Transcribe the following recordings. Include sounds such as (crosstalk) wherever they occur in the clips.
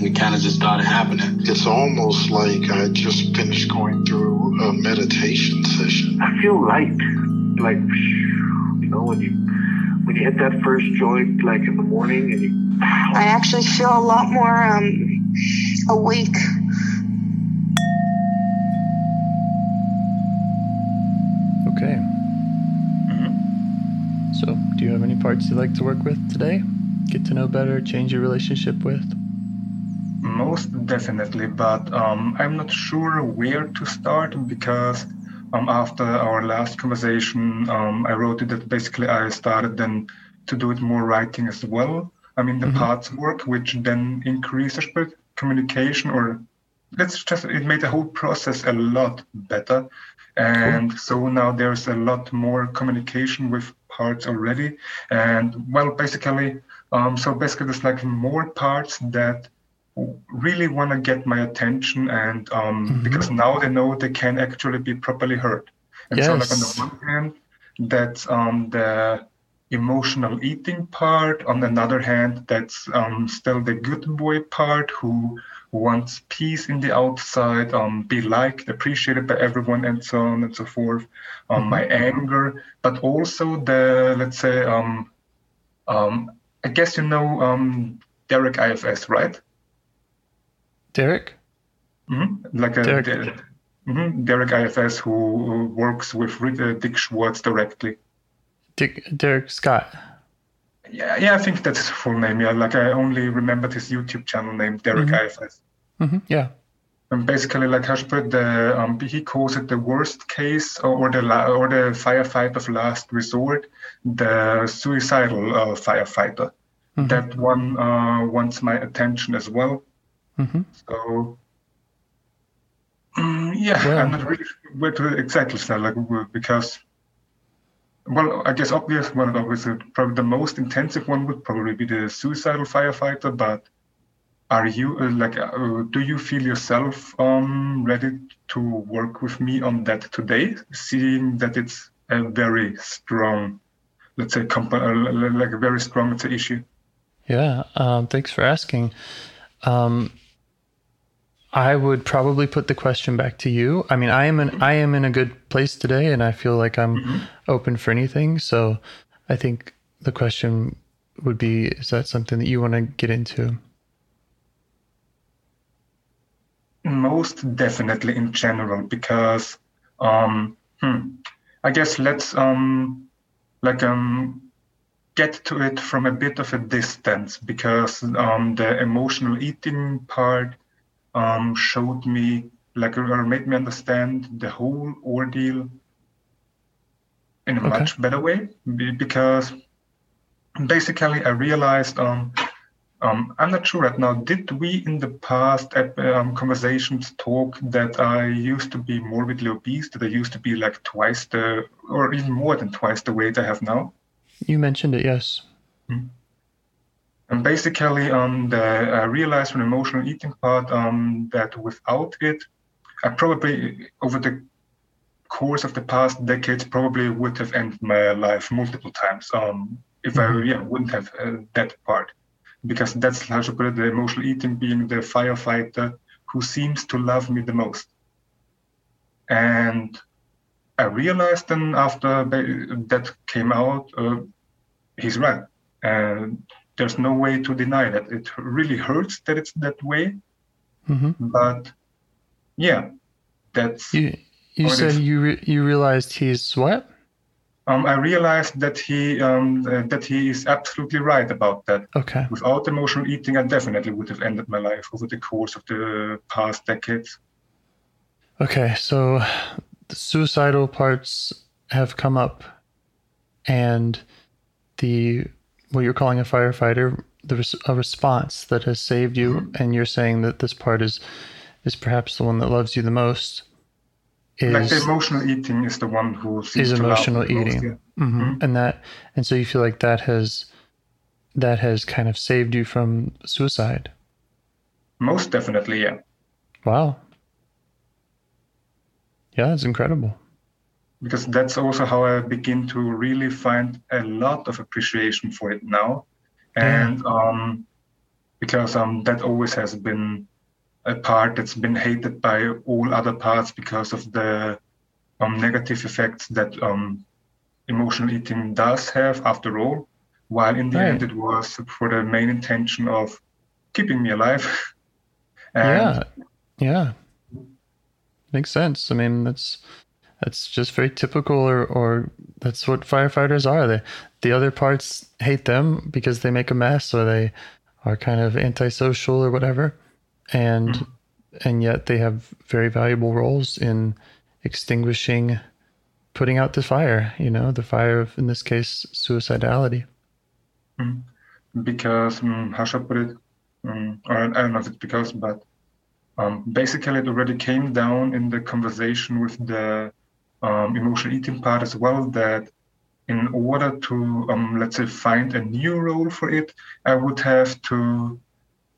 and it kind of just started happening. It's almost like I just finished going through a meditation session. I feel light. Like, you know, when you when you hit that first joint, like in the morning, and you I actually feel a lot more um awake. Okay. So, do you have any parts you'd like to work with today? Get to know better, change your relationship with? Most definitely, but um, I'm not sure where to start because um, after our last conversation, um, I wrote it that basically I started then to do it more writing as well. I mean, the Mhm. parts work, which then increases communication, or let's just, it made the whole process a lot better. And so now there's a lot more communication with parts already. And well, basically, um, so basically there's like more parts that really want to get my attention and um, Mhm. because now they know they can actually be properly heard. And so like on the one hand that's um, the emotional eating part. On another hand that's um, still the good boy part who wants peace in the outside um, be liked appreciated by everyone and so on and so forth um, my anger. But also the let's say um, um, i guess you know um, derek ifs right Derek? hmm Like a Derek. Derek, hmm Derek IFS, who works with uh, Dick Schwartz directly. Dick, Derek Scott. Yeah, yeah, I think that's his full name. Yeah, like I only remembered his YouTube channel name, Derek Mhm. IFS. hmm Yeah. And basically, like Hashpert, the um, he calls it the worst case or, the la- or the firefight of last resort, the suicidal uh, firefighter. Mhm. That one uh, wants my attention as well. Hmm So mm, yeah, Well- I'm not really sure where to exactly start, like because well, I guess obvious one obviously probably the most intensive one would probably be the suicidal firefighter. But are you uh, like uh, do you feel yourself um ready to work with me on that today, seeing that it's a very strong, let's say, comp- uh, like a very strong let's say, issue. Yeah. Um, thanks for asking. Um, I would probably put the question back to you. I mean, I am in I am in a good place today, and I feel like I'm open for anything. So, I think the question would be: Is that something that you want to get into? Most definitely in general, because um, hmm, I guess let's um, like um, get to it from a bit of a distance, because um, the emotional eating part um, showed me like or made me understand the whole ordeal in a Okay. much better way, because basically I realized um, um, I'm not sure right now. Did we in the past uh, um, conversations talk that I used to be morbidly obese? That I used to be like twice the, or even more than twice the weight I have now? You mentioned it, yes. Mm-hmm. And basically, um, the, I realized from the emotional eating part um, that without it, I probably over the course of the past decades probably would have ended my life multiple times um, if I mm-hmm. yeah wouldn't have uh, that part. Because that's how to put it the emotional eating being the firefighter who seems to love me the most. And I realized then after that came out uh, he's right. And there's no way to deny that it really hurts that it's that way mm-hmm. but yeah that's you you said you re- you realized he's what? Um, I realized that he um, uh, that he is absolutely right about that. Okay. Without emotional eating, I definitely would have ended my life over the course of the past decades. Okay, so the suicidal parts have come up, and the what you're calling a firefighter, the res- a response that has saved you, mm-hmm. and you're saying that this part is is perhaps the one that loves you the most is like the emotional eating is the one who is emotional eating, yeah. mm-hmm. Mm-hmm. and that and so you feel like that has that has kind of saved you from suicide. Most definitely, yeah. Wow. Yeah, that's incredible. Because that's also how I begin to really find a lot of appreciation for it now, and um, because um, that always has been a part that's been hated by all other parts because of the um, negative effects that um, emotional eating does have after all. While in the right. end it was for the main intention of keeping me alive. (laughs) Yeah. Yeah. Makes sense. I mean that's that's just very typical or or that's what firefighters are they the other parts hate them because they make a mess or they are kind of antisocial or whatever and mm-hmm. and yet they have very valuable roles in extinguishing putting out the fire you know the fire of in this case suicidality mm-hmm. because um, how should i put it um, i don't know if it's because but um, basically it already came down in the conversation with the um, emotional eating part as well that in order to um, let's say find a new role for it i would have to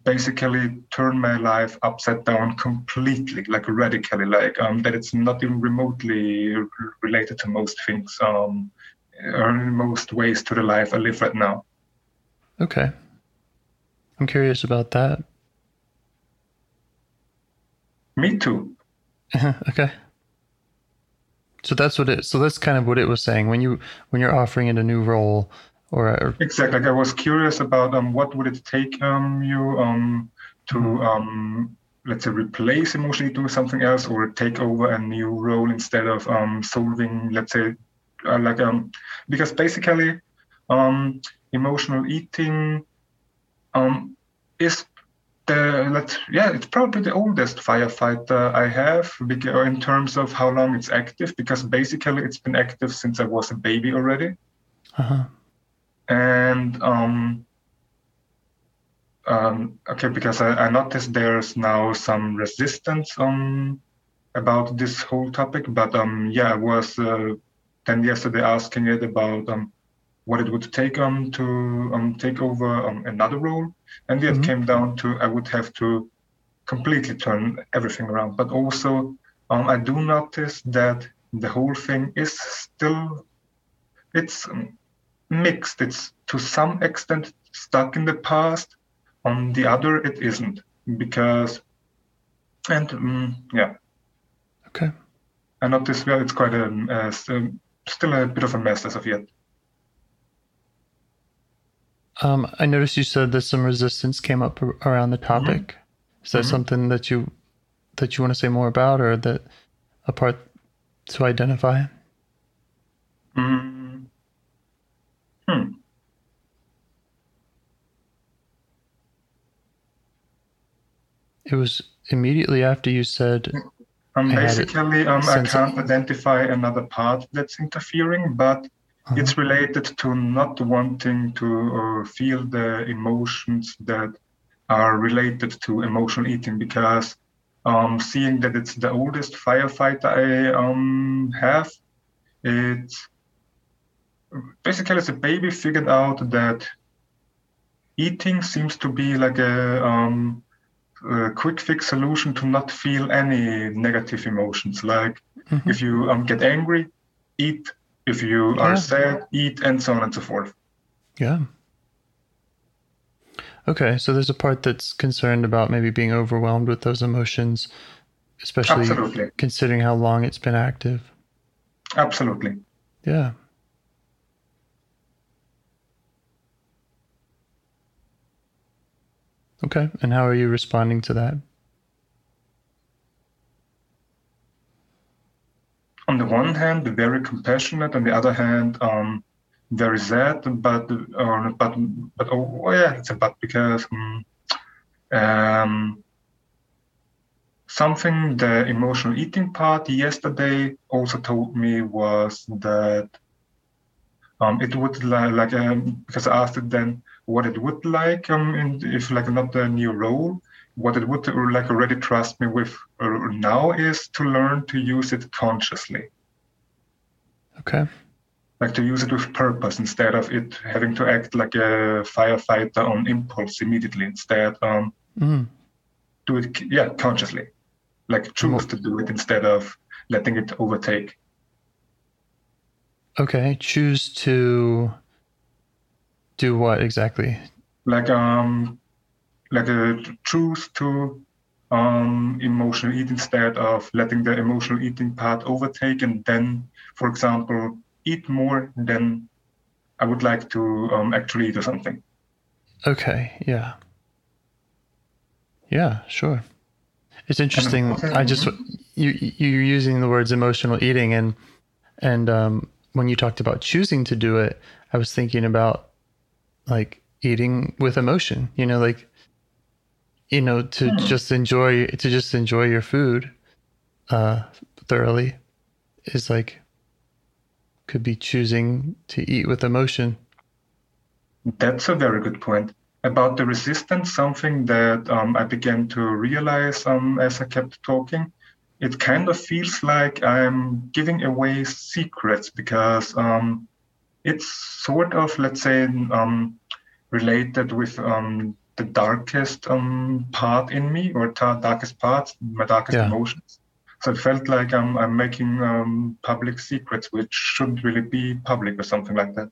basically turn my life upside down completely, like radically, like um, that it's not even remotely related to most things, um, or in most ways to the life I live right now. Okay. I'm curious about that. Me too. (laughs) okay. So that's what it. So that's kind of what it was saying when you when you're offering it a new role or exactly like i was curious about um, what would it take um, you um, to um, let's say replace emotional eating with something else or take over a new role instead of um, solving let's say uh, like um because basically um emotional eating um is the let's yeah it's probably the oldest firefighter i have in terms of how long it's active because basically it's been active since i was a baby already. Uh-huh. And um, um, okay, because I, I, noticed there's now some resistance um, about this whole topic, but um, yeah, I was uh, then yesterday asking it about um, what it would take um, to um, take over um, another role, and it mm-hmm. came down to I would have to completely turn everything around. But also, um, I do notice that the whole thing is still it's um, mixed. It's to some extent stuck in the past. On the other, it isn't because, and um, yeah. Okay. And not this well. It's quite a, a, still a bit of a mess as of yet. Um, I noticed you said that some resistance came up around the topic. Mm-hmm. Is that mm-hmm. something that you that you want to say more about, or that a part to identify? Mm, Hmm. It was immediately after you said. Um, basically, um, I can't identify another part that's interfering, but. It's related to not wanting to uh, feel the emotions that are related to emotional eating because um, seeing that it's the oldest firefighter I um, have, it's basically as a baby figured out that eating seems to be like a, um, a quick fix solution to not feel any negative emotions. Like mm-hmm. if you um, get angry, eat if you yeah. are sad, eat, and so on and so forth. Yeah. Okay, so there's a part that's concerned about maybe being overwhelmed with those emotions, especially Absolutely. considering how long it's been active. Absolutely. Yeah. Okay, and how are you responding to that? on the one hand very compassionate, on the other hand um, very sad, but uh, but but oh, oh, yeah, it's a but because um, um, something the emotional eating part yesterday also told me was that um, it would like, like um, because I asked it then what it would like um, if like not the new role what it would like already trust me with uh, now is to learn to use it consciously. Okay. Like to use it with purpose instead of it having to act like a firefighter on impulse immediately. Instead, um, mm. do it, yeah, consciously. Like choose to do it instead of letting it overtake. Okay, choose to do what exactly? Like um, like a choose to um, emotional eat instead of letting the emotional eating part overtake and then, for example, eat more than I would like to um, actually eat or something. Okay, yeah. Yeah, sure. It's interesting. I just you you're using the words emotional eating and and um, when you talked about choosing to do it, I was thinking about like eating with emotion. You know, like you know to hmm. just enjoy to just enjoy your food uh thoroughly is like could be choosing to eat with emotion that's a very good point about the resistance something that um, i began to realize um, as i kept talking it kind of feels like i'm giving away secrets because um, it's sort of let's say um, related with um, the darkest um, part in me or darkest parts, my darkest yeah. emotions. So it felt like I'm, I'm making um, public secrets, which shouldn't really be public or something like that.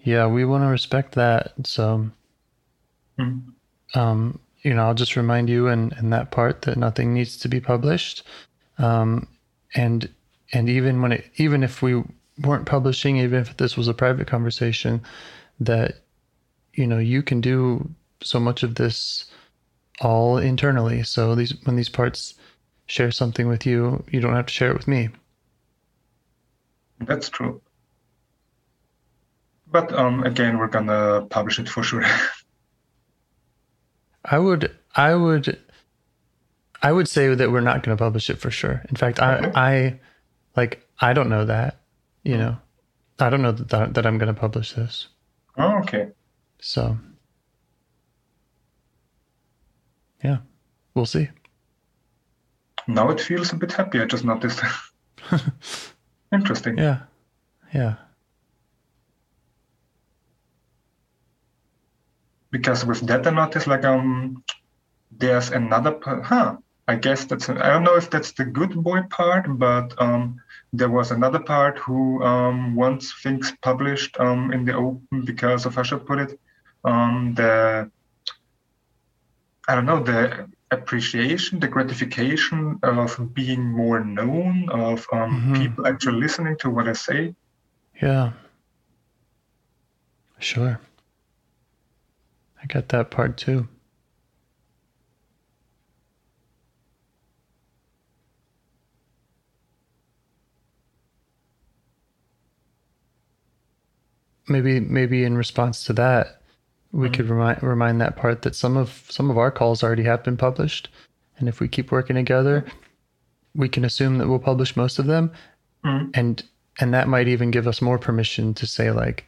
Yeah, we want to respect that. So, mm-hmm. um, you know, I'll just remind you in, in that part that nothing needs to be published. Um, and and even when it even if we weren't publishing, even if this was a private conversation, that you know you can do so much of this all internally. So these when these parts share something with you, you don't have to share it with me. That's true. But um, again, we're gonna publish it for sure. (laughs) I would, I would, I would say that we're not going to publish it for sure. In fact, I, I, like, I don't know that. You know, I don't know that that I'm going to publish this. Oh, okay. So yeah, we'll see. Now it feels a bit happy. I just noticed. (laughs) Interesting. Yeah, yeah. Because with that, I noticed like um, there's another part. Huh. I guess that's. I don't know if that's the good boy part, but um, there was another part who um, wants things published um, in the open because of how should I put it, um, the I don't know, the appreciation, the gratification of being more known, of um, mm-hmm. people actually listening to what I say. Yeah. Sure. I get that part too. Maybe maybe in response to that, we mm-hmm. could remind remind that part that some of some of our calls already have been published, and if we keep working together, we can assume that we'll publish most of them, mm-hmm. and and that might even give us more permission to say like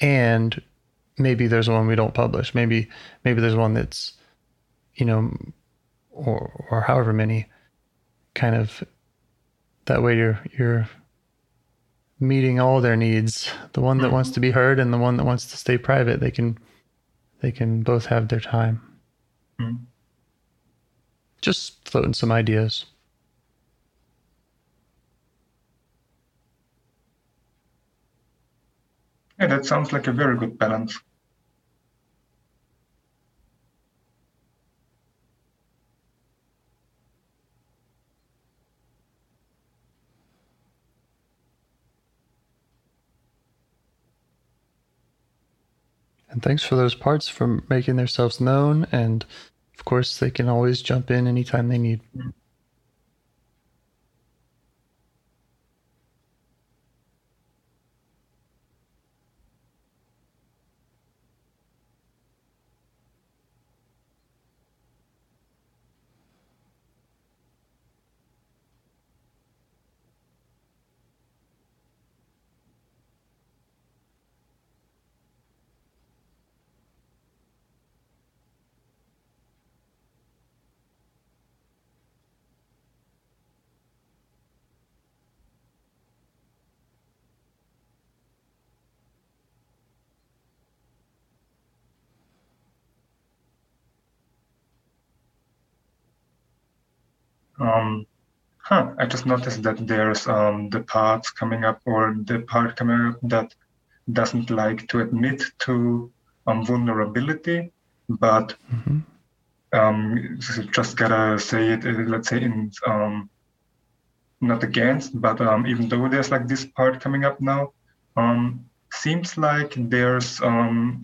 and maybe there's one we don't publish maybe maybe there's one that's you know or or however many kind of that way you're you're meeting all their needs the one that mm-hmm. wants to be heard and the one that wants to stay private they can they can both have their time mm-hmm. just floating some ideas yeah that sounds like a very good balance And thanks for those parts for making themselves known. And of course, they can always jump in anytime they need. Um, huh, I just noticed that there's um, the parts coming up or the part coming up that doesn't like to admit to um, vulnerability, but mm-hmm. um, just gotta say it, uh, let's say in um, not against, but um, even though there's like this part coming up now, um, seems like there's um,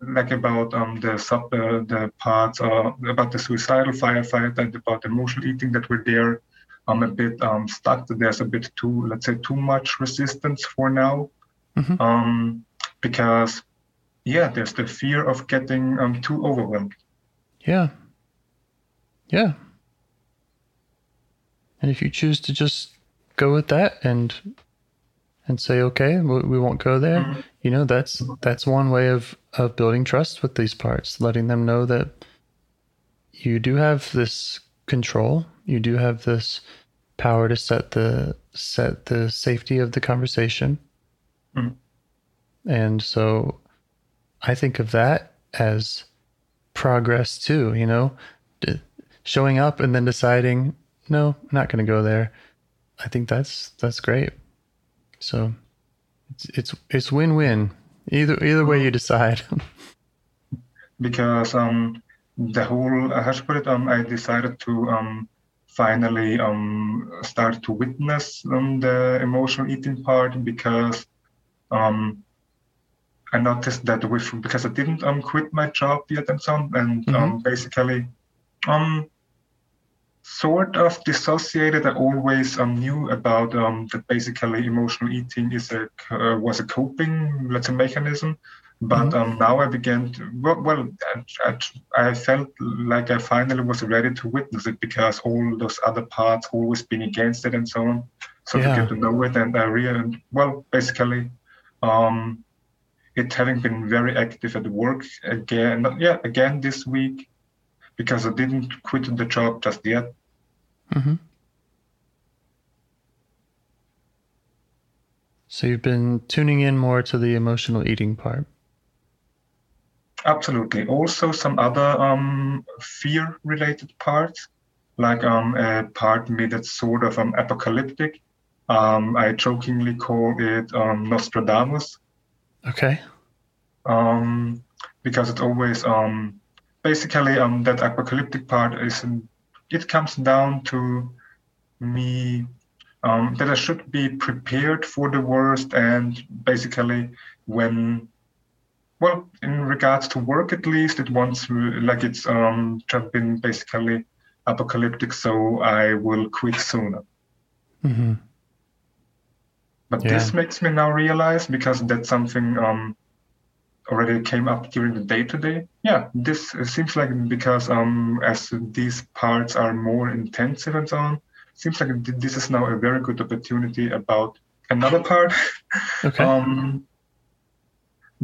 like about um, the sub uh, the parts uh, about the suicidal firefight and about emotional eating that were there um, a bit um, stuck. There's a bit too let's say too much resistance for now, mm-hmm. um, because yeah, there's the fear of getting um, too overwhelmed. Yeah. Yeah. And if you choose to just go with that and and say, okay, we won't go there. Mm-hmm. You know, that's that's one way of of building trust with these parts, letting them know that you do have this control, you do have this power to set the set the safety of the conversation. Mm-hmm. And so I think of that as progress too, you know, showing up and then deciding, no, I'm not going to go there. I think that's that's great. So it's it's it's win win either either way you decide. (laughs) because um the whole I should put it um I decided to um finally um start to witness um, the emotional eating part because um I noticed that with because I didn't um quit my job yet and so on and mm-hmm. um basically um sort of dissociated. I always um, knew about um, that basically emotional eating is a uh, was a coping, let's say, mechanism. But mm-hmm. um, now I began to well, well I, I, felt like I finally was ready to witness it because all those other parts always been against it and so on. So yeah. to get to know it, and I really well basically. Um, it having been very active at work again, yeah, again this week, because I didn't quit the job just yet. Mm-hmm. So you've been tuning in more to the emotional eating part. Absolutely. Also, some other um, fear-related parts, like um, a part me that's sort of um, apocalyptic. Um, I jokingly call it um, Nostradamus. Okay. Um, because it's always um, basically um, that apocalyptic part is it comes down to me um, that I should be prepared for the worst and basically when well in regards to work at least it wants like it's um just been basically apocalyptic so I will quit sooner. Mm-hmm. But yeah. this makes me now realize because that's something um already came up during the day today. Yeah, this seems like because um, as these parts are more intensive and so on, seems like this is now a very good opportunity about another part. (laughs) Okay. um,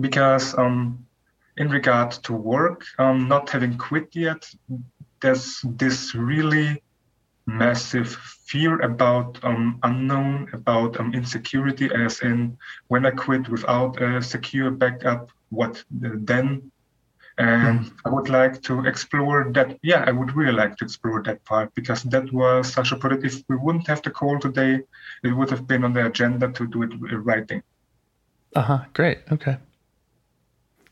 because um, in regard to work, um, not having quit yet, there's this really massive fear about um, unknown, about um, insecurity, as in when I quit without a secure backup, what then? And I would like to explore that. Yeah, I would really like to explore that part because that was such a product. If we wouldn't have the call today, it would have been on the agenda to do it in writing. Uh huh. Great. Okay.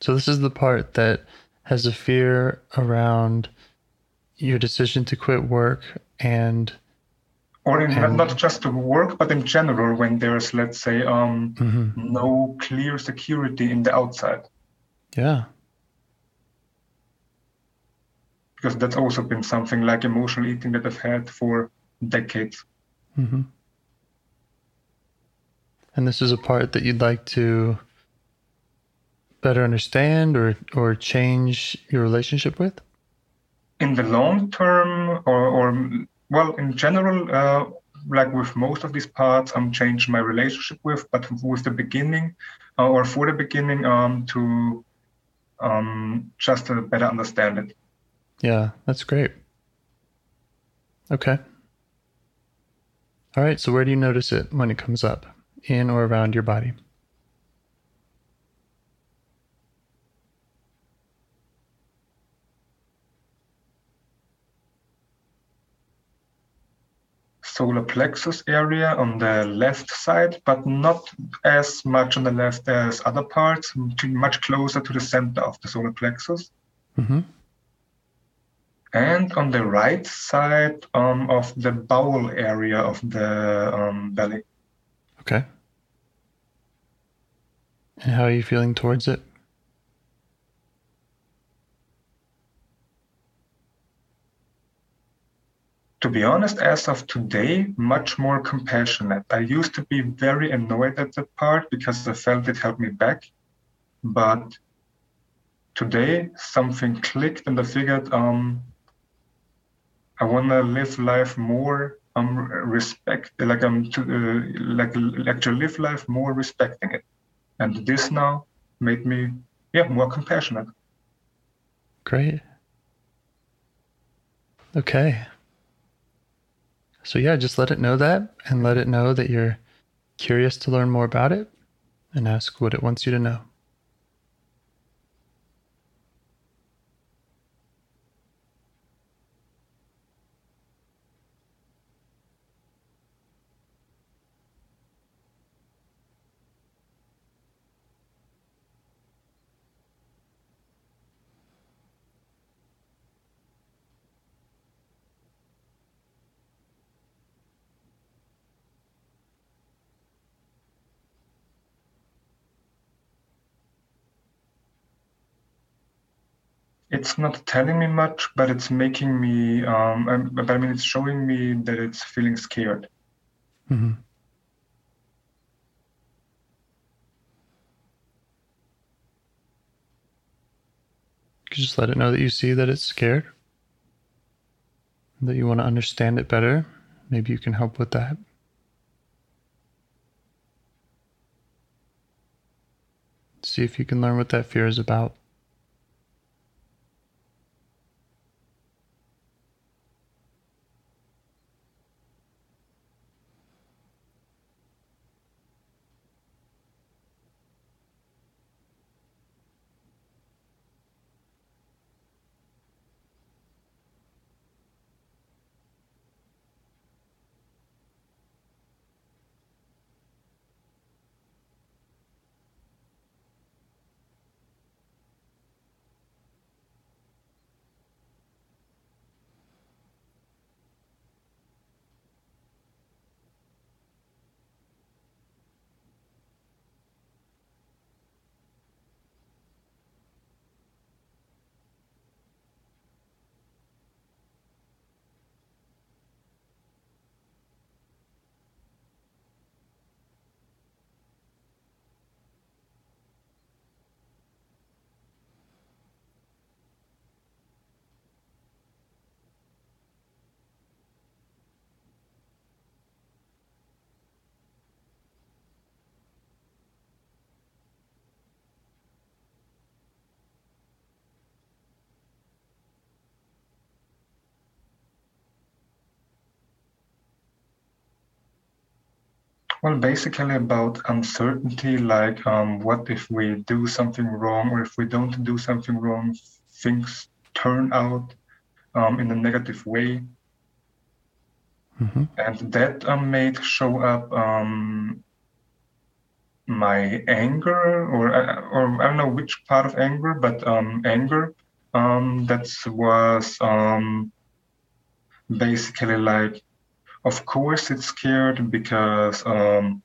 So this is the part that has a fear around your decision to quit work and or in, And- not just to work, but in general, when there's, let's say, um, Mhm. no clear security in the outside, yeah. because that's also been something like emotional eating that I've had for decades. hmm And this is a part that you'd like to better understand or or change your relationship with. In the long term, or, or well, in general, uh, like with most of these parts, I'm changing my relationship with, but with the beginning, uh, or for the beginning, um, to um, just to better understand it. Yeah, that's great. Okay. All right. So where do you notice it when it comes up, in or around your body? Solar plexus area on the left side, but not as much on the left as other parts, much closer to the center of the solar plexus. Mm-hmm. And on the right side um, of the bowel area of the um, belly. Okay. And how are you feeling towards it? To be honest, as of today, much more compassionate. I used to be very annoyed at that part because I felt it held me back. But today, something clicked and I figured um, I want to live life more um respect like um to uh, like like to live life more respecting it and this now made me yeah more compassionate Great. Okay. So, yeah, just let it know that and let it know that you're curious to learn more about it and ask what it wants you to know. It's not telling me much but it's making me um um, but i mean it's showing me that it's feeling scared hmm You just let it know that you see that it's scared, that you want to understand it better. Maybe you can help with that. See if you can learn what that fear is about. Well, basically about uncertainty, like um, what if we do something wrong, or if we don't do something wrong, things turn out um, in a negative way. Mm-hmm. And that um, made show up um, my anger, or uh, or I don't know which part of anger, but um, anger. Um, that was um, basically like of course, it's scared because um,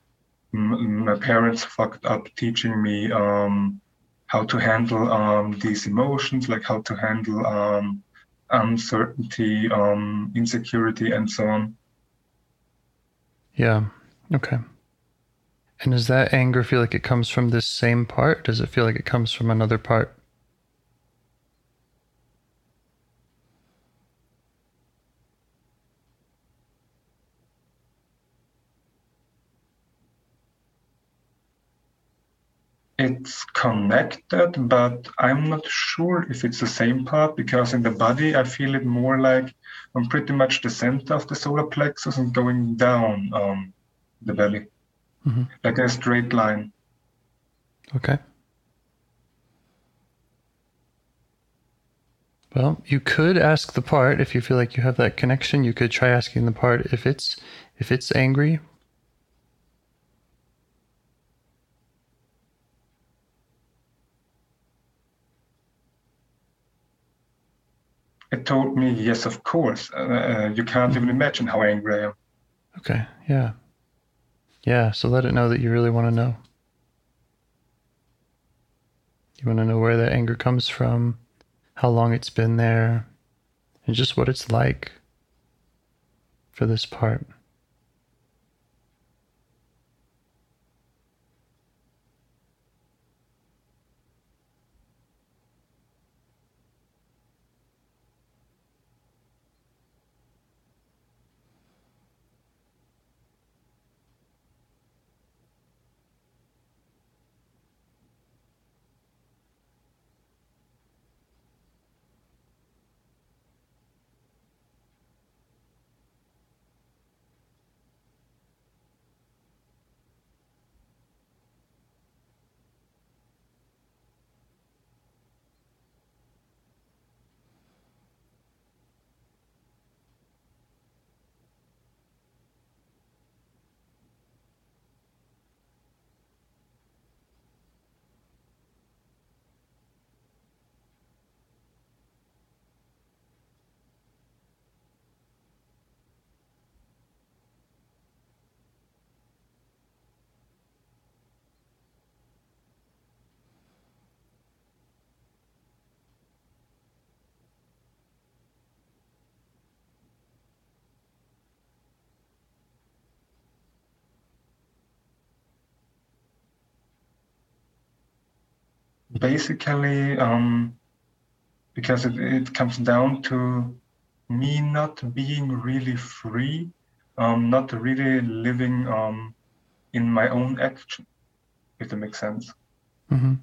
m- my parents fucked up teaching me um, how to handle um, these emotions, like how to handle um, uncertainty, um, insecurity, and so on. Yeah. Okay. And does that anger feel like it comes from this same part? Does it feel like it comes from another part? It's connected, but I'm not sure if it's the same part because in the body I feel it more like I'm pretty much the center of the solar plexus and going down um, the belly, Mhm. like a straight line. Okay. Well, you could ask the part if you feel like you have that connection. You could try asking the part if it's if it's angry. It told me, yes, of course. Uh, uh, you can't even imagine how angry I am. Okay. Yeah. Yeah. So let it know that you really want to know. You want to know where that anger comes from, how long it's been there, and just what it's like for this part. Basically, um, because it, it comes down to me not being really free, um, not really living um, in my own action, if that makes sense. Mm-hmm.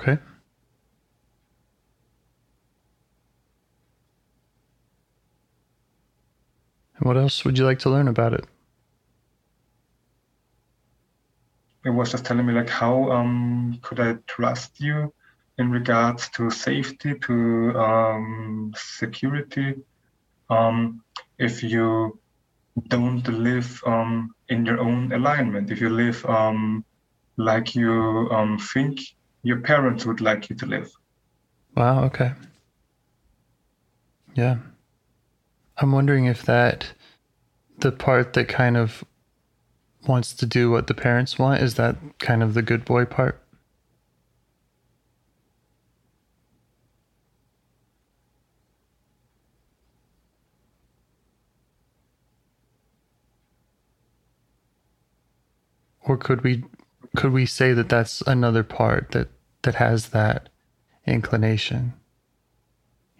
Okay. And what else would you like to learn about it? It was just telling me like how um, could I trust you in regards to safety, to um, security, um, if you don't live um, in your own alignment, if you live um, like you um, think your parents would like you to live. Wow, okay. Yeah. I'm wondering if that the part that kind of wants to do what the parents want is that kind of the good boy part? Or could we could we say that that's another part that that has that inclination?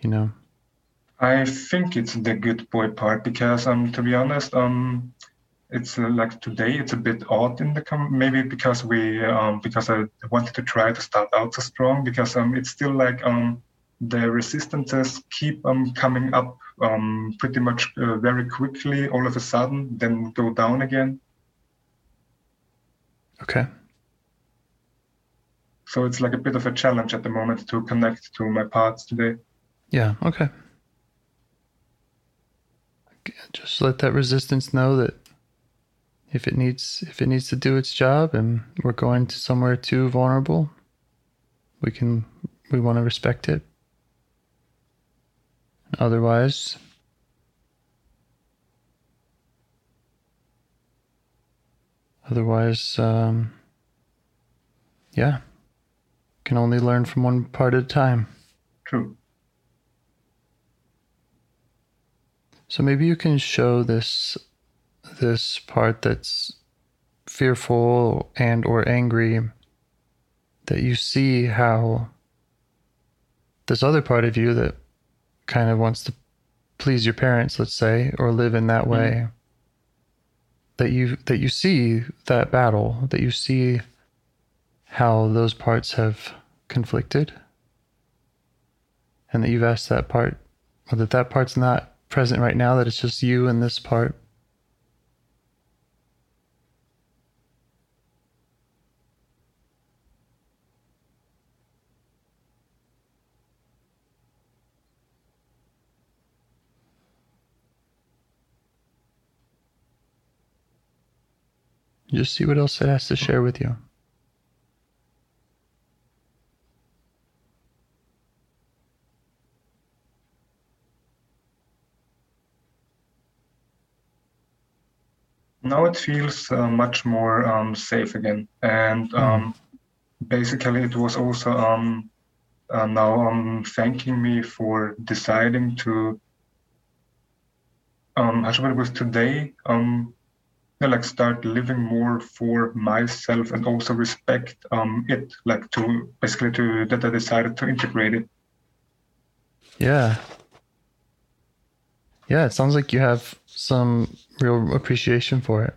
You know? I think it's the good boy part because, um, to be honest, um, it's uh, like today it's a bit odd in the com- maybe because we um because I wanted to try to start out so strong because um it's still like um the resistances keep um, coming up um, pretty much uh, very quickly all of a sudden, then go down again. Okay. So it's like a bit of a challenge at the moment to connect to my parts today. Yeah. Okay. Just let that resistance know that if it needs if it needs to do its job and we're going to somewhere too vulnerable, we can we want to respect it. Otherwise, otherwise, um, yeah, can only learn from one part at a time. True. So maybe you can show this this part that's fearful and or angry that you see how this other part of you that kind of wants to please your parents let's say or live in that way mm-hmm. that you that you see that battle that you see how those parts have conflicted and that you've asked that part or that that part's not present right now that it's just you and this part Just see what else it has to share with you. Now it feels uh, much more um, safe again, and hmm. um, basically it was also um, uh, now um, thanking me for deciding to. Um, how should I it? Today, um, like start living more for myself and also respect um, it like to basically to that i decided to integrate it yeah yeah it sounds like you have some real appreciation for it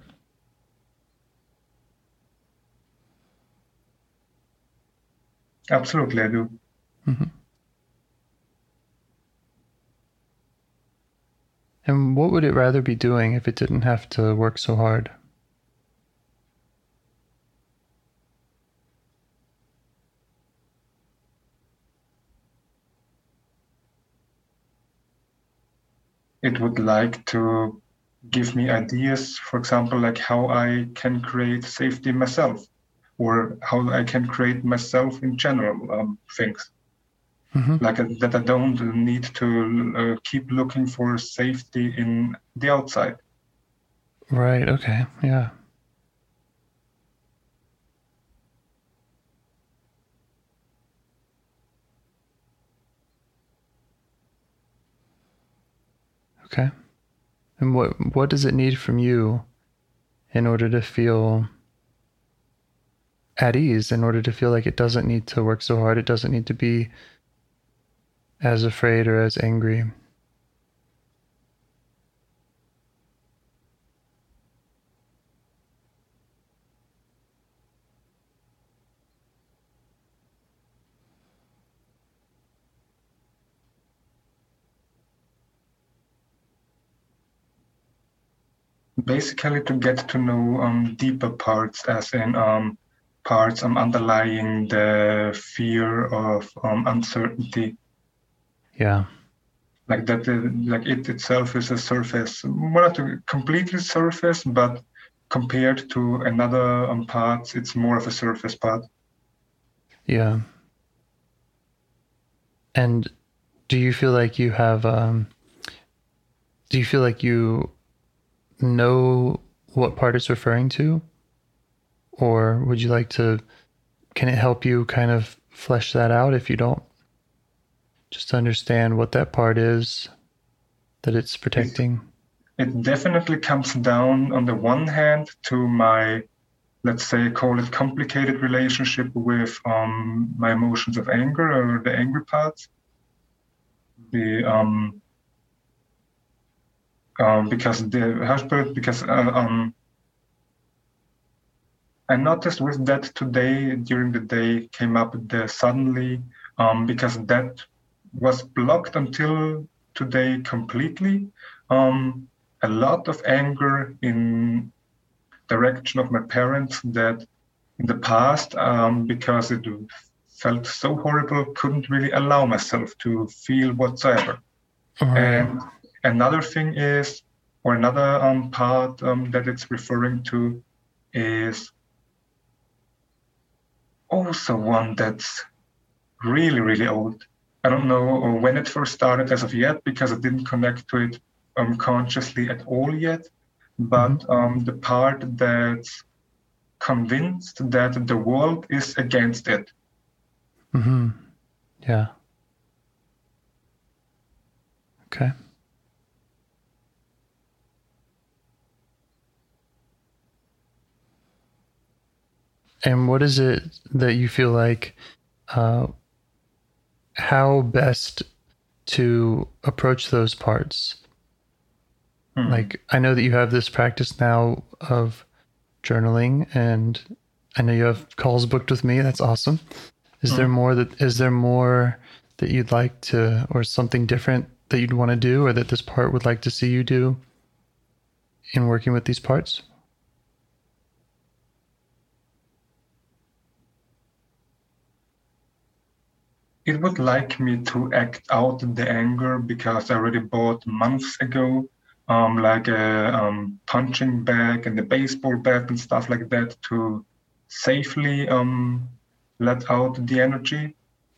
absolutely i do mm-hmm. And what would it rather be doing if it didn't have to work so hard? It would like to give me ideas, for example, like how I can create safety myself or how I can create myself in general um, things. Mm-hmm. Like uh, that, I don't need to uh, keep looking for safety in the outside. Right. Okay. Yeah. Okay. And what what does it need from you in order to feel at ease, in order to feel like it doesn't need to work so hard, it doesn't need to be as afraid or as angry. Basically, to get to know um, deeper parts, as in um, parts um, underlying the fear of um, uncertainty yeah. Like that, uh, like it itself is a surface, well, not a completely surface, but compared to another um, part, it's more of a surface part. Yeah. And do you feel like you have, um, do you feel like you know what part it's referring to? Or would you like to, can it help you kind of flesh that out if you don't? just understand what that part is that it's protecting? It definitely comes down, on the one hand, to my, let's say, call it complicated relationship with um, my emotions of anger or the angry parts. The um, um, because the how? Because uh, um, I noticed with that today during the day came up the suddenly um, because that was blocked until today completely. Um, a lot of anger in direction of my parents that in the past, um, because it felt so horrible, couldn't really allow myself to feel whatsoever. And another thing is, or another um, part um, that it's referring to is also one that's really, really old. I don't know when it first started as of yet because I didn't connect to it um, consciously at all yet. But mm-hmm. um, the part that's convinced that the world is against it. Mm-hmm. Yeah. Okay. And what is it that you feel like? Uh, how best to approach those parts? Hmm. Like, I know that you have this practice now of journaling, and I know you have calls booked with me. That's awesome. Is hmm. there more that is there more that you'd like to, or something different that you'd want to do, or that this part would like to see you do in working with these parts? It would like me to act out the anger because I already bought months ago, um, like a um, punching bag and a baseball bat and stuff like that to safely um, let out the energy.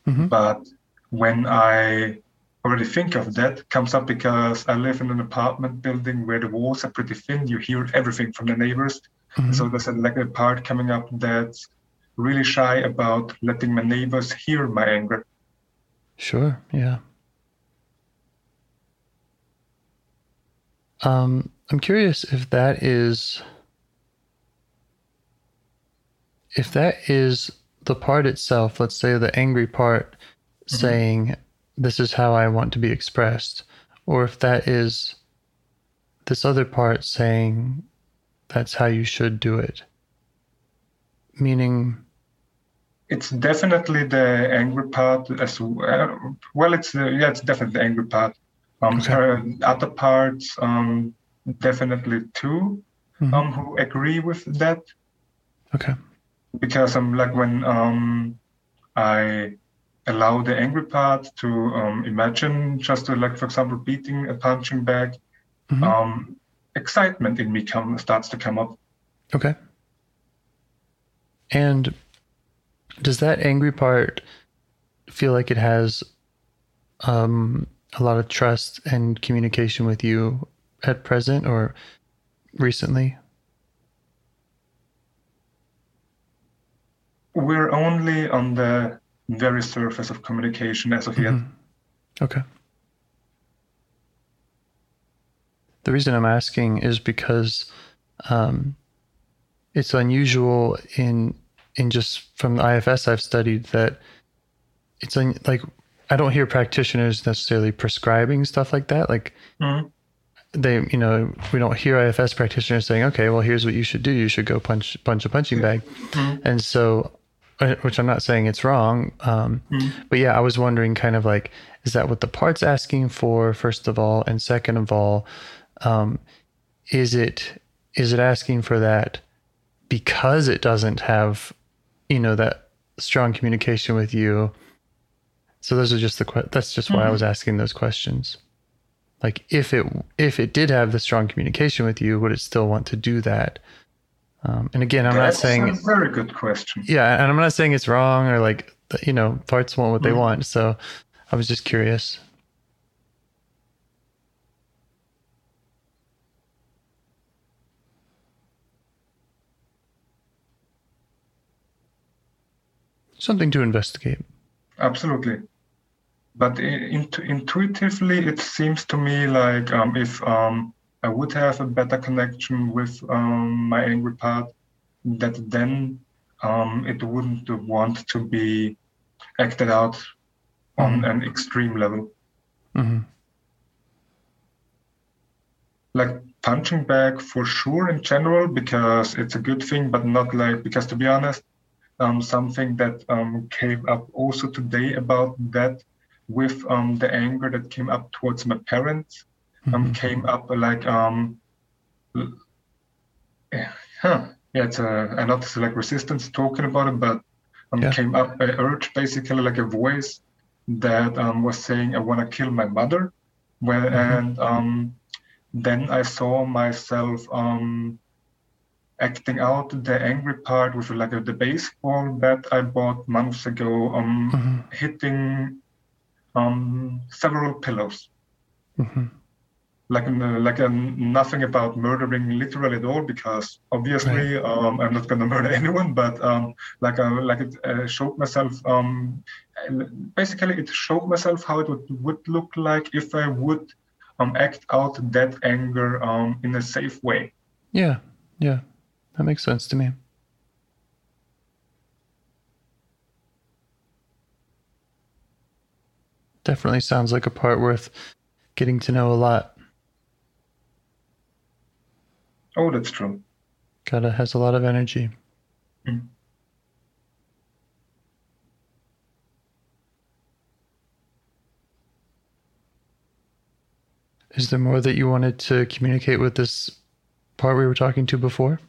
Mm-hmm. But when I already think of that, comes up because I live in an apartment building where the walls are pretty thin. You hear everything from the neighbors. Mm-hmm. So there's a, like a part coming up that's really shy about letting my neighbors hear my anger. Sure. Yeah. Um, I'm curious if that is if that is the part itself. Let's say the angry part mm-hmm. saying, "This is how I want to be expressed," or if that is this other part saying, "That's how you should do it." Meaning, it's definitely the angry part as well. Well, it's uh, yeah, it's definitely the angry part. Um, okay. Uh, other parts, um, definitely too, mm-hmm. um, who agree with that. Okay. Because I'm um, like when um, I allow the angry part to um, imagine just to, like for example beating a punching bag, mm-hmm. um, excitement in me come starts to come up. Okay. And does that angry part feel like it has um, a lot of trust and communication with you at present or recently? We're only on the very surface of communication as of mm-hmm. yet. Okay. The reason I'm asking is because um, it's unusual in in just from the IFS I've studied that it's like I don't hear practitioners necessarily prescribing stuff like that. Like mm-hmm. they, you know, we don't hear IFS practitioners saying, "Okay, well, here's what you should do. You should go punch punch a punching bag." Mm-hmm. And so, uh, which I'm not saying it's wrong, um, mm-hmm. but yeah, I was wondering, kind of like, is that what the part's asking for? First of all, and second of all, um, is it is it asking for that because it doesn't have you know that strong communication with you. So those are just the que- that's just why mm-hmm. i was asking those questions. Like if it if it did have the strong communication with you would it still want to do that? Um, and again i'm that's not saying a very good question. Yeah and i'm not saying it's wrong or like you know parts want what mm-hmm. they want. So i was just curious something to investigate. Absolutely. But intuitively, it seems to me like um, if um, I would have a better connection with um, my angry part, that then um, it wouldn't want to be acted out on mm-hmm. an extreme level. Mm-hmm. Like punching back for sure in general, because it's a good thing, but not like, because to be honest, um, something that um, came up also today about that with um, the anger that came up towards my parents, um, Mhm. came up like um, huh, yeah, it's a, I not like resistance talking about it, but um, Yeah. came up an urge, basically like a voice that um, was saying, "I want to kill my mother," when, Mhm. and um, then I saw myself um, acting out the angry part with like a, the baseball bat I bought months ago, um, Mhm. hitting um, several pillows. Mhm. Like like uh, nothing about murdering literally at all, because obviously um, I'm not gonna (laughs) murder anyone. But um, like uh, like it uh, showed myself. Um, basically, it showed myself how it would, would look like if I would um, act out that anger um, in a safe way. Yeah, yeah, that makes sense to me. Definitely sounds like a part worth getting to know a lot. Oh, that's true. Gotta has a lot of energy. Mm. Is there more that you wanted to communicate with this part we were talking to before?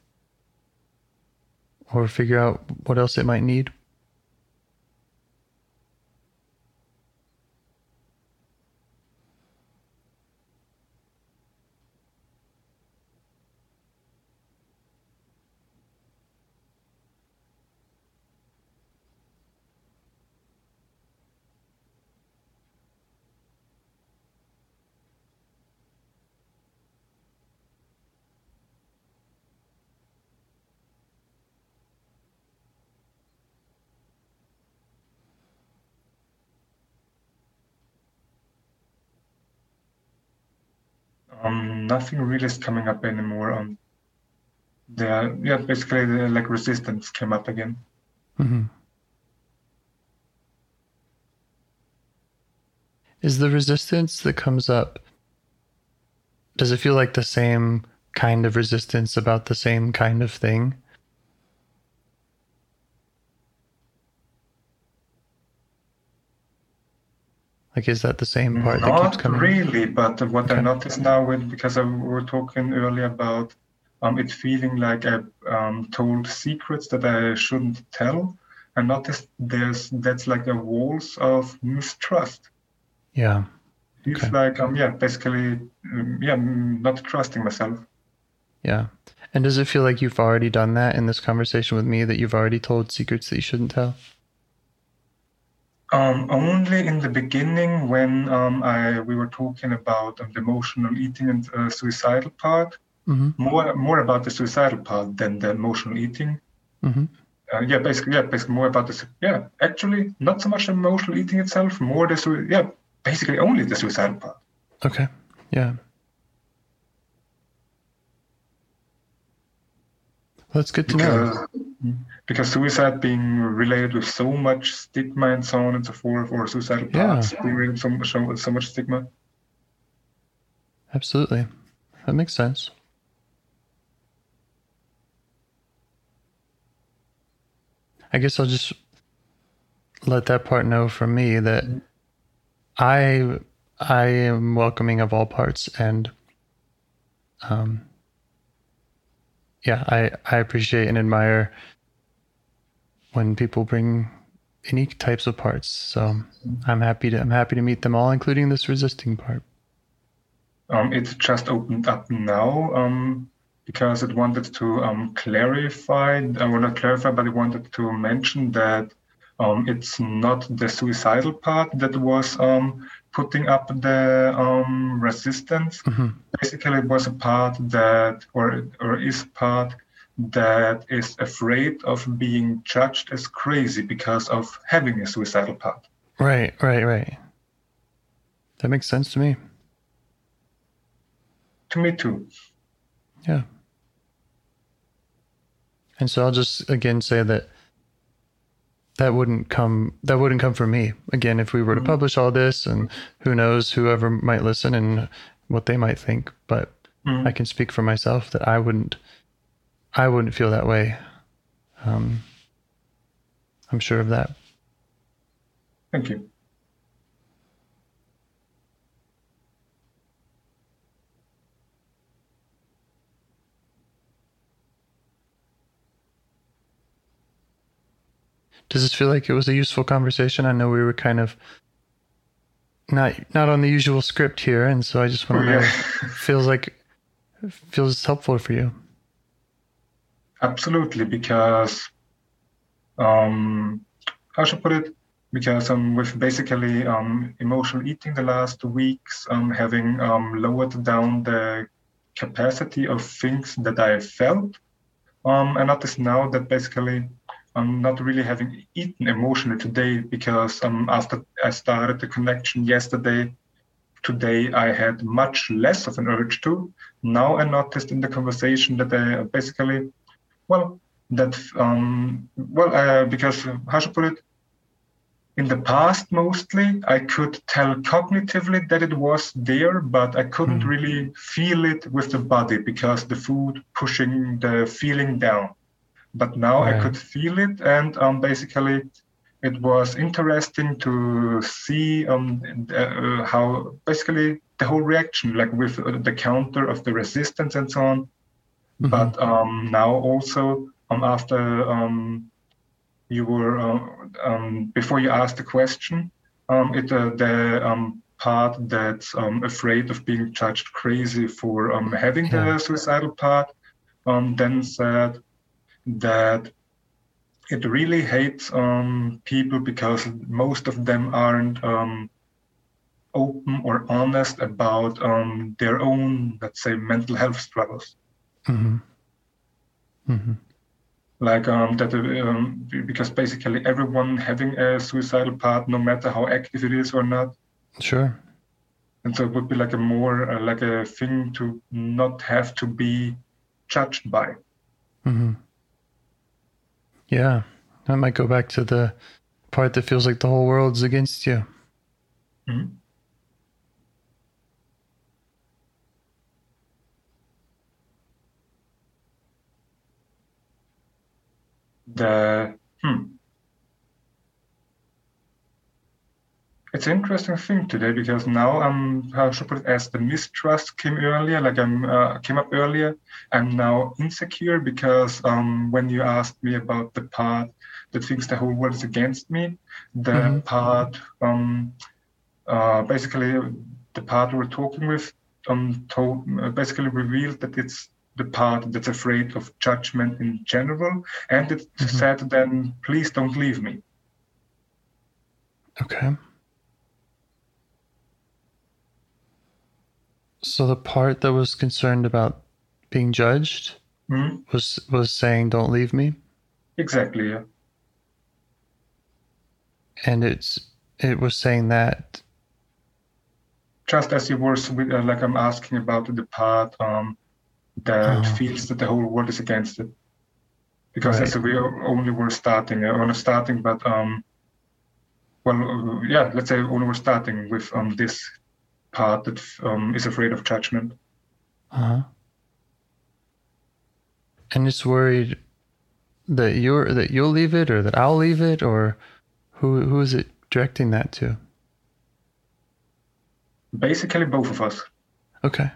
Or figure out what else it might need? Um, nothing really is coming up anymore. Um, the yeah, basically the like resistance came up again. hmm Is the resistance that comes up, does it feel like the same kind of resistance about the same kind of thing? Like, is that the same part that keeps Not coming? really, but what I Okay. noticed now, with, because I, we were talking earlier about um, it feeling like I um, told secrets that I shouldn't tell, I noticed there's that's like a walls of mistrust. Yeah. It's Okay. like um, yeah, basically um, yeah, not trusting myself. Yeah. And does it feel like you've already done that in this conversation with me, that you've already told secrets that you shouldn't tell? Um, only in the beginning when um, I we were talking about um, the emotional eating and uh, suicidal part, hmm more more about the suicidal part than the emotional eating. hmm Uh, yeah, basically, yeah, basically more about this. Yeah, actually, not so much emotional eating itself, more the sui- yeah, basically only the suicidal part. Okay. Yeah. That's good to know. Because, suicide being related with so much stigma and so on and so forth, or suicidal Yeah. parts being related with so much, so, so much stigma. Absolutely. That makes sense. I guess I'll just let that part know from me that I I am welcoming of all parts and um yeah, I I appreciate and admire when people bring unique types of parts. So I'm happy to I'm happy to meet them all including this resisting part. Um, it just opened up now um, because it wanted to um, clarify, I well, not clarify, but it wanted to mention that um, it's not the suicidal part that was um, putting up the um, resistance. Mhm. Basically, it was a part that, or, or is part that is afraid of being judged as crazy because of having a suicidal part. Right, right, right. That makes sense to me. To me, too. Yeah. And so I'll just again say that that wouldn't come that wouldn't come from me. Again, if we were to publish all this and who knows whoever might listen and what they might think, but Mhm. I can speak for myself that I wouldn't I wouldn't feel that way. Um, I'm sure of that. Thank you. Does this feel like it was a useful conversation? I know we were kind of not not on the usual script here, and so I just want to oh, know. (laughs) feels like feels helpful for you. Absolutely, because um, how should I put it? Because um, with basically um, emotional eating the last weeks, um, having um, lowered down the capacity of things that I felt, um, I notice now that basically I'm not really having eaten emotionally today because after I started the connection yesterday, today I had much less of an urge to. Now I noticed in the conversation that I basically, well, that um, well, uh, because how should I put it? In the past, mostly I could tell cognitively that it was there, but I couldn't mm. really feel it with the body because the food pushing the feeling down. But now right. I could feel it, and um, basically it was interesting to see um, uh, how basically the whole reaction, like with the counter of the resistance and so on. Mm-hmm. But um, now also um, after um, you were uh, um, before you asked the question, um, it uh, the um, part that's um, afraid of being judged crazy for having yeah. the suicidal part, then said that it really hates people because most of them aren't open or honest about um, their own, let's say, mental health struggles. Mm-hmm. Mm-hmm like um, that um, because basically everyone having a suicidal part no matter how active it is or not sure and so it would be like a more uh, like a thing to not have to be judged by mm-hmm. yeah that might go back to the part that feels like the whole world's against you mm-hmm. The hmm. It's an interesting thing today because now I'm how should I put it as the mistrust came earlier, like I'm uh, came up earlier. I'm now insecure because um, when you asked me about the part that thinks the whole world is against me, the mm-hmm. part um, uh, basically the part we're talking with um, told, basically revealed that it's the part that's afraid of judgment in general, and it mm-hmm. said then, please don't leave me. Okay. So the part that was concerned about being judged mm-hmm. was was saying, "Don't leave me." Exactly. Yeah. And it's it was saying that. Just as you were, uh, like I'm asking about the part um, that oh. feels that the whole world is against it. Because right. as we only were starting, uh, only starting, but um, well, yeah, let's say only we're starting with um this part that um is afraid of judgment. Uh huh. And it's worried that you're that you'll leave it or that I'll leave it or who who is it directing that to? Basically, both of us. Okay.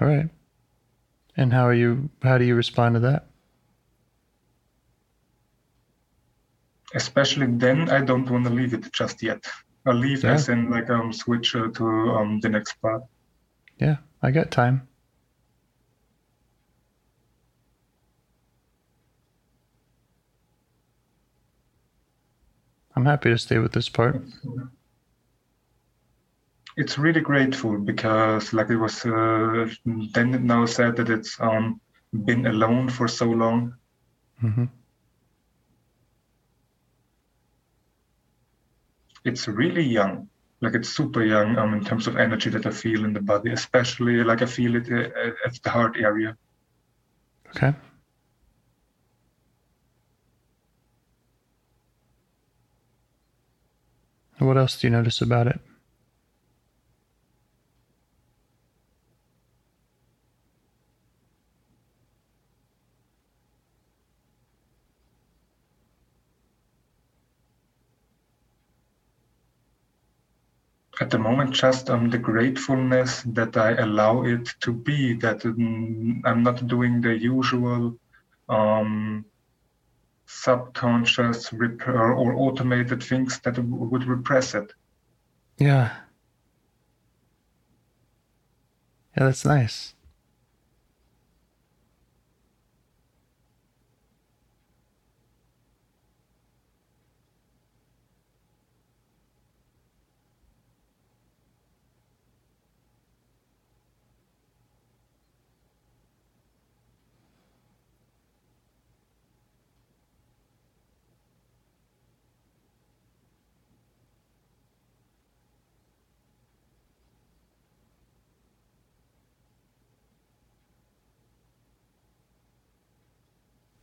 All right. And how are you? How do you respond to that? Especially then, I don't want to leave it just yet. I'll leave yeah. as in like um switch uh, to um the next part. Yeah, I got time. I'm happy to stay with this part it's really grateful because like it was uh, then now said that it's um, been alone for so long. Mm-hmm. it's really young. Like it's super young um, in terms of energy that i feel in the body especially like i feel it uh, at the heart area. Okay. What else do you notice about it at the moment just um, the gratefulness that I allow it to be, that um, I'm not doing the usual um, subconscious rep- or automated things that would repress it. Yeah. Yeah, that's nice.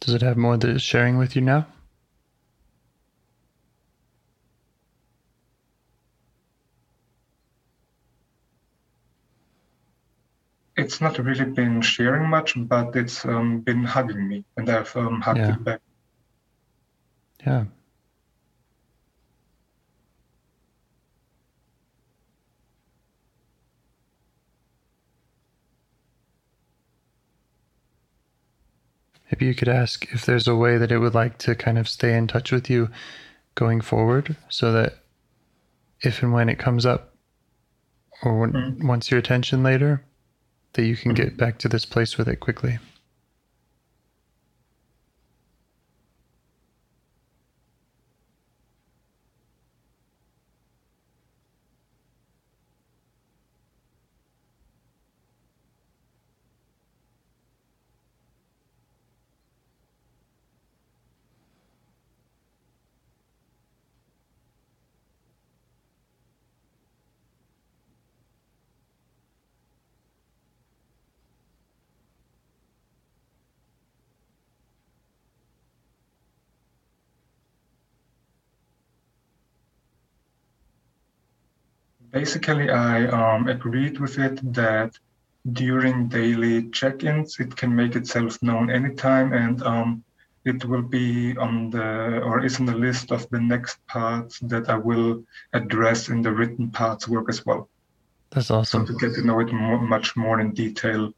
Does it have more that it's sharing with you now? It's not really been sharing much, but it's um, been hugging me, and I've um, hugged Yeah. it back. Yeah. Maybe you could ask if there's a way that it would like to kind of stay in touch with you going forward so that if and when it comes up or when, Mm. wants your attention later, that you can get back to this place with it quickly. Basically, I um, agreed with it that during daily check-ins, it can make itself known anytime, and um, it will be on the or is on the list of the next parts that I will address in the written parts work as well. That's awesome. So to get to know it more, much more in detail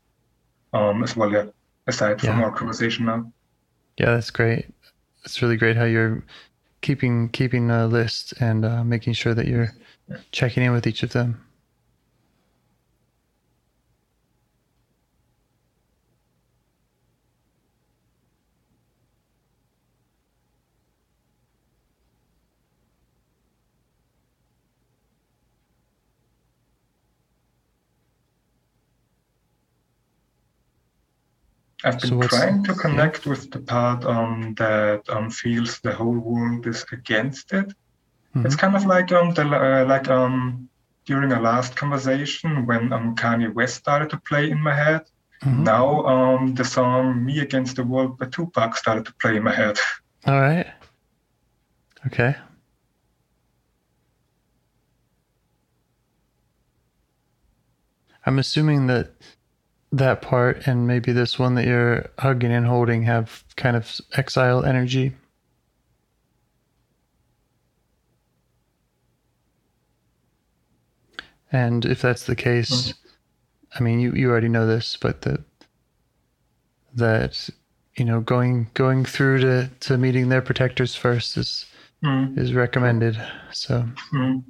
um, as well. Yeah, aside from Yeah. our conversation now. Yeah, that's great. It's really great how you're keeping keeping a list and uh, making sure that you're checking in with each of them. I've been So trying to connect with the part um, that um, feels the whole world is against it. It's Mhm. kind of like um the uh, like um during a last conversation when um Kanye West started to play in my head. Mhm. Now um the song "Me Against the World" by Tupac started to play in my head. (laughs) All right. Okay. I'm assuming that that part and maybe this one that you're hugging and holding have kind of exile energy. And if that's the case, I mean, you, you already know this, but that that you know going going through to to meeting their protectors first is Mm, is recommended. So mm.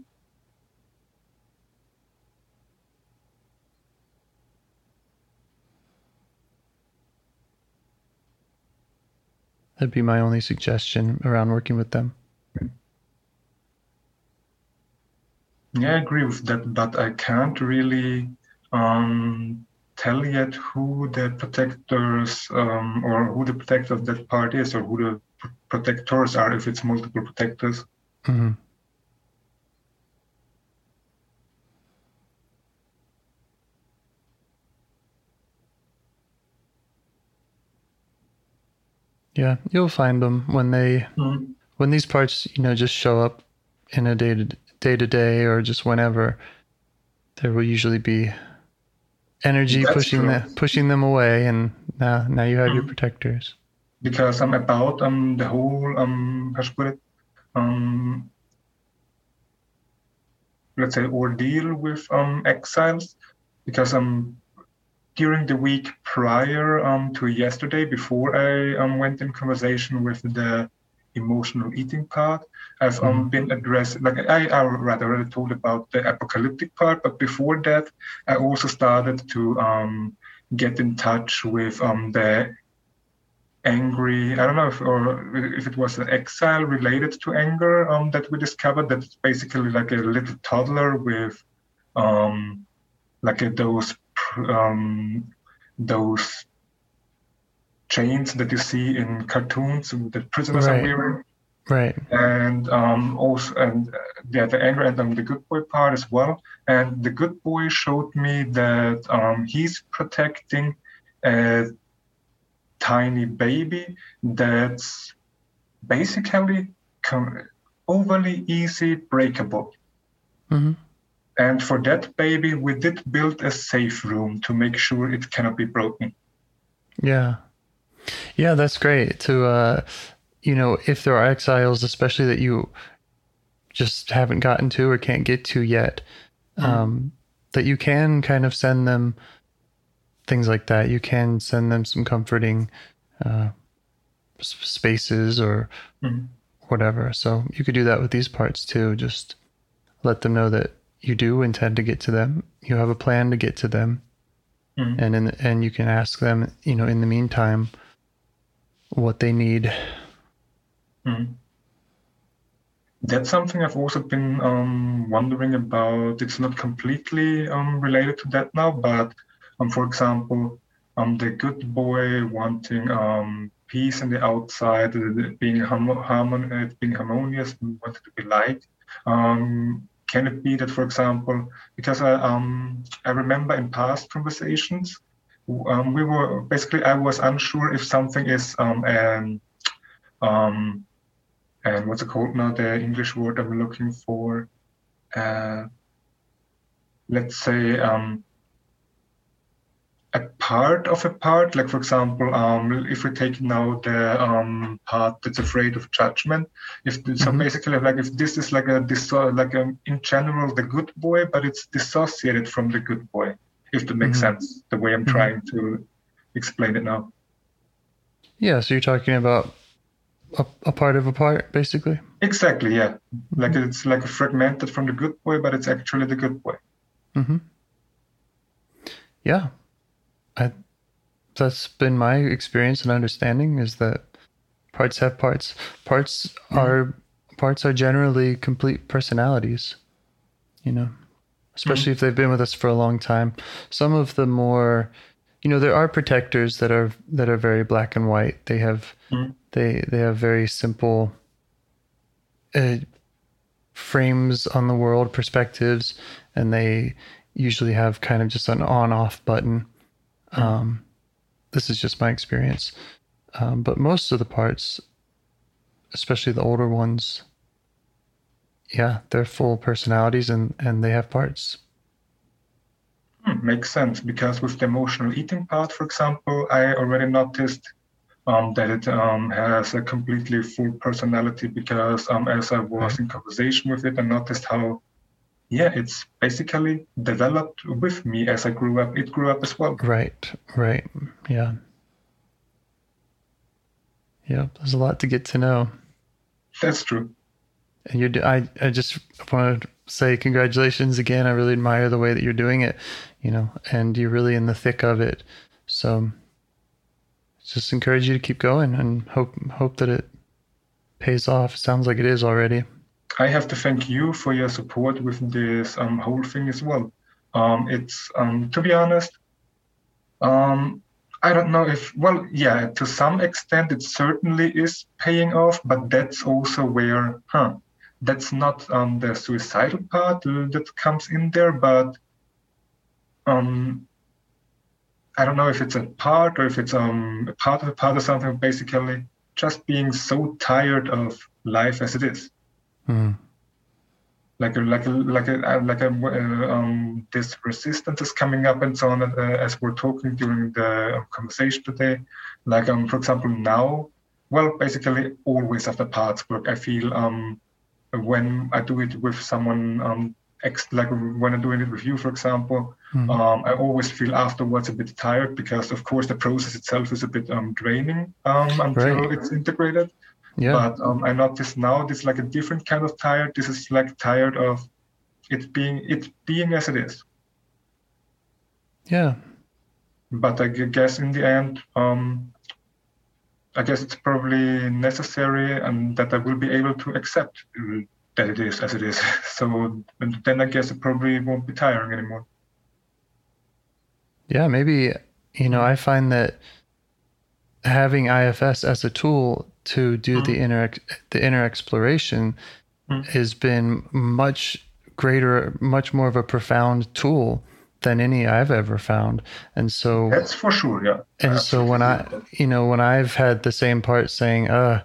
that'd be my only suggestion around working with them. Yeah, I agree with that, but I can't really um, tell yet who the protectors um, or who the protector of that part is or who the pr- protectors are if it's multiple protectors. hmm Yeah, you'll find them when they Mm. when these parts you know just show up in a day to day to day or just whenever. There will usually be energy That's pushing true. the, pushing them away, and now now you have your Mhm. protectors. because I'm about um the whole um how should I put it um let's say ordeal with um exiles because um during the week prior um to yesterday before I um went in conversation with the emotional eating part. I've um, Mm-hmm. been addressed, like I, I rather already told about the apocalyptic part, but before that, I also started to um, get in touch with um, the angry. I don't know if or if it was an exile related to anger um, that we discovered. That's basically like a little toddler with um, like a, those um, those chains that you see in cartoons that prisoners Right. are wearing Right. and um, also and uh, yeah, the anger and um, the good boy part as well. And the good boy showed me that um, he's protecting a tiny baby that's basically com- overly easy breakable. Mm-hmm. And for that baby, we did build a safe room to make sure it cannot be broken. Yeah. Yeah, that's great to uh you know, if there are exiles especially that you just haven't gotten to or can't get to yet, um that you can kind of send them things like that. You can send them some comforting uh spaces or Mhm. whatever. So you could do that with these parts too. Just let them know that you do intend to get to them. You have a plan to get to them Mhm. and in, and you can ask them, you know, in the meantime, what they need. Mhm. That's something I've also been um, wondering about. It's not completely um, related to that now, but um, for example, um, the good boy wanting um, peace in the outside, uh, being harmo- harmon- uh, being harmonious, wanting to be liked. Um, can it be that, for example, because I um, I remember in past conversations, um, we were basically I was unsure if something is um, an um, and what's it called now? The English word I'm looking for. Uh, let's say um, a part of a part. Like for example, um, if we take now the um, part that's afraid of judgment. If so, Mhm. basically, like if this is like a disso- like um, in general the good boy, but it's dissociated from the good boy. If that makes Mhm. sense, the way I'm Mhm. trying to explain it now. Yeah, so you're talking about a, a part of a part, basically. Exactly, yeah. Like it's like a fragmented from the good boy, but it's actually the good boy. Mm-hmm. Yeah, I. That's been my experience and understanding is that parts have parts. Parts are parts are generally complete personalities. You know, especially if they've been with us for a long time. Some of the more, you know, there are protectors that are that are very black and white. They have Mhm. they they have very simple uh, frames on the world, perspectives, and they usually have kind of just an on-off button. Um, this is just my experience, um, but most of the parts, especially the older ones, yeah, they're full personalities and and they have parts. Hmm, makes sense because with the emotional eating part, for example, I already noticed um, that it um, has a completely full personality because um, as I was in conversation with it, I noticed how, yeah, it's basically developed with me as I grew up. It grew up as well. Right, right, yeah, yeah. There's a lot to get to know. That's true. And you, I, I just want to say congratulations again. I really admire the way that you're doing it, you know, and you're really in the thick of it. So, just encourage you to keep going and hope hope that it pays off. Sounds like it is already. I have to thank you for your support with this um, whole thing as well. Um, it's um, to be honest, um, I don't know if well, yeah, to some extent it certainly is paying off, but that's also where, huh? That's not um, the suicidal part uh, that comes in there, but um, I don't know if it's a part or if it's um, a part of a part of something. Basically, just being so tired of life as it is Hmm. like a like a like a uh, like a uh, um this resistance is coming up and so on uh, as we're talking during the um, conversation today like um for example now well basically always after parts work i feel um when i do it with someone um ex like when i'm doing it with you for example Mhm. um i always feel afterwards a bit tired because of course the process itself is a bit um draining um until Right. it's integrated Yeah. But um, I notice now this is like a different kind of tired. This is like tired of it being it being as it is. Yeah. But I guess in the end, um, I guess it's probably necessary and that I will be able to accept uh, that it is as it is. (laughs) So then I guess it probably won't be tiring anymore. Yeah, maybe you know, I find that having IFS as a tool to do the inner the inner exploration Mm. has been much greater, much more of a profound tool than any I've ever found. And so That's for sure, yeah. and so when I, Absolutely. you know, when I've had the same part saying, uh,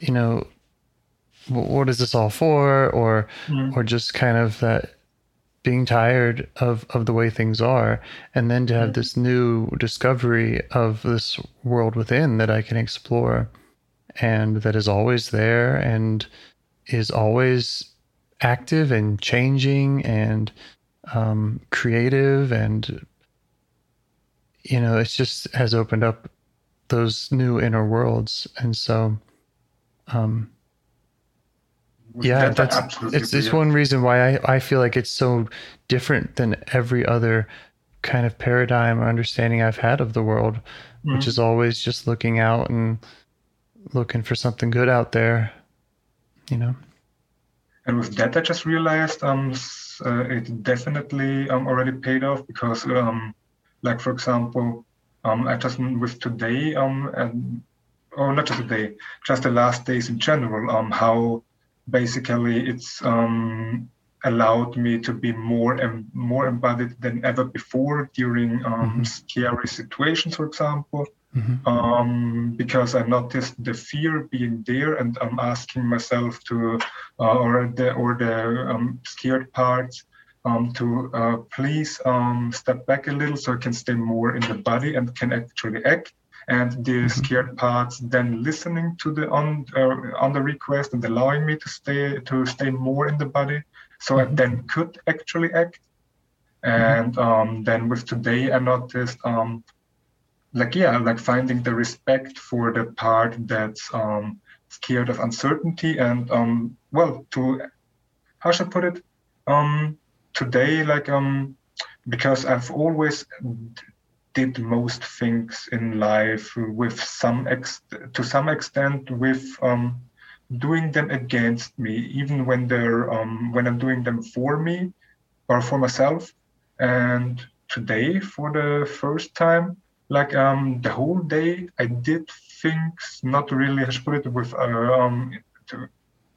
you know, what is this all for? Or, Mm. or just kind of that being tired of, of the way things are. And then to have this new discovery of this world within that I can explore and that is always there and is always active and changing and um, creative and you know, it's just has opened up those new inner worlds. And so, um, yeah, that, I that's it's, it's one reason why I, I feel like it's so different than every other kind of paradigm or understanding I've had of the world, which Mhm. is always just looking out and looking for something good out there, you know? And with that, I just realized um, uh, it definitely um, already paid off because, um, like for example, um, I just with today um, and or not just today, just the last days in general, um, how basically it's um, allowed me to be more and more embodied than ever before during um, Mhm. scary situations, for example Mhm. um, because I noticed the fear being there, and I'm asking myself to, uh, or the or the um, scared parts, um, to uh, please um, step back a little so I can stay more in the body and can actually act. And the Mhm. scared parts then listening to the on uh, on the request and allowing me to stay to stay more in the body, so I Mhm. then could actually act. And um, then with today, I noticed um, like yeah like finding the respect for the part that's um scared of uncertainty and um well to how should i put it? Um today like um because i've always did most things in life with some ex to some extent with um doing them against me even when they're um when i'm doing them for me or for myself. And today for the first time like um the whole day i did things not really I put it with uh, um to,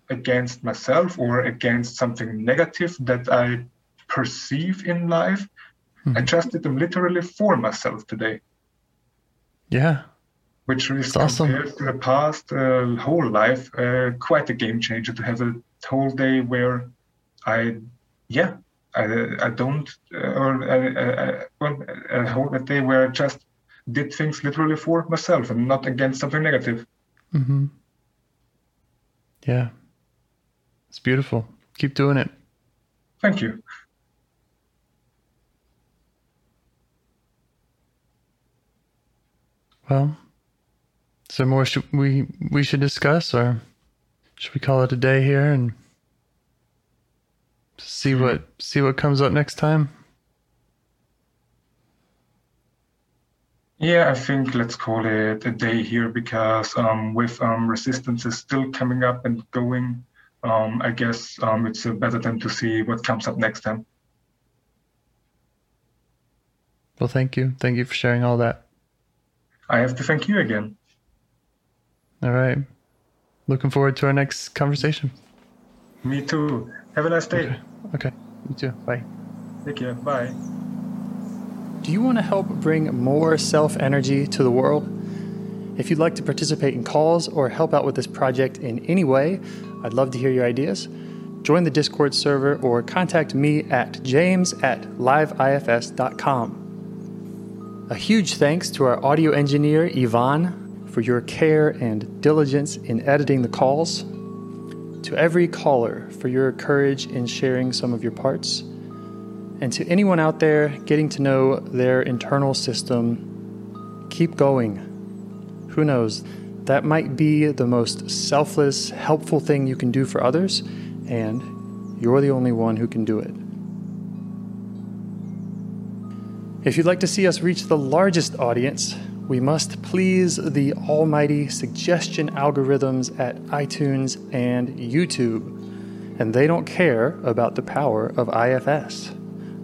against myself or against something negative that i perceive in life i Mhm. just did them literally for myself today Yeah. which is awesome. compared to the past uh, whole life uh, quite a game changer to have a whole day where i yeah i, I don't uh, or I, uh, well, a whole day where i just did things literally for myself and not against something negative hmm Yeah. It's beautiful. Keep doing it. thank you Well, is there more should we we should discuss, or should we call it a day here and see what see what comes up next time? Yeah i think let's call it a day here because um, with um, resistances still coming up and going um, i guess um, it's a better time to see what comes up next time Well, thank you, thank you for sharing all that. i have to thank you again. All right, looking forward to our next conversation. me too. Have a nice day. Okay, okay, you too. Bye. take care. Bye Do you want to help bring more self energy to the world? If you'd like to participate in calls or help out with this project in any way, I'd love to hear your ideas. Join the Discord server or contact me at james at liveifs.com. A huge thanks to our audio engineer, Yvonne, for your care and diligence in editing the calls. To every caller for your courage in sharing some of your parts and to anyone out there getting to know their internal system, keep going. Who knows? That might be the most selfless, helpful thing you can do for others, and you're the only one who can do it. If you'd like to see us reach the largest audience, we must please the almighty suggestion algorithms at iTunes and YouTube. And they don't care about the power of IFS.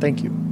Thank you.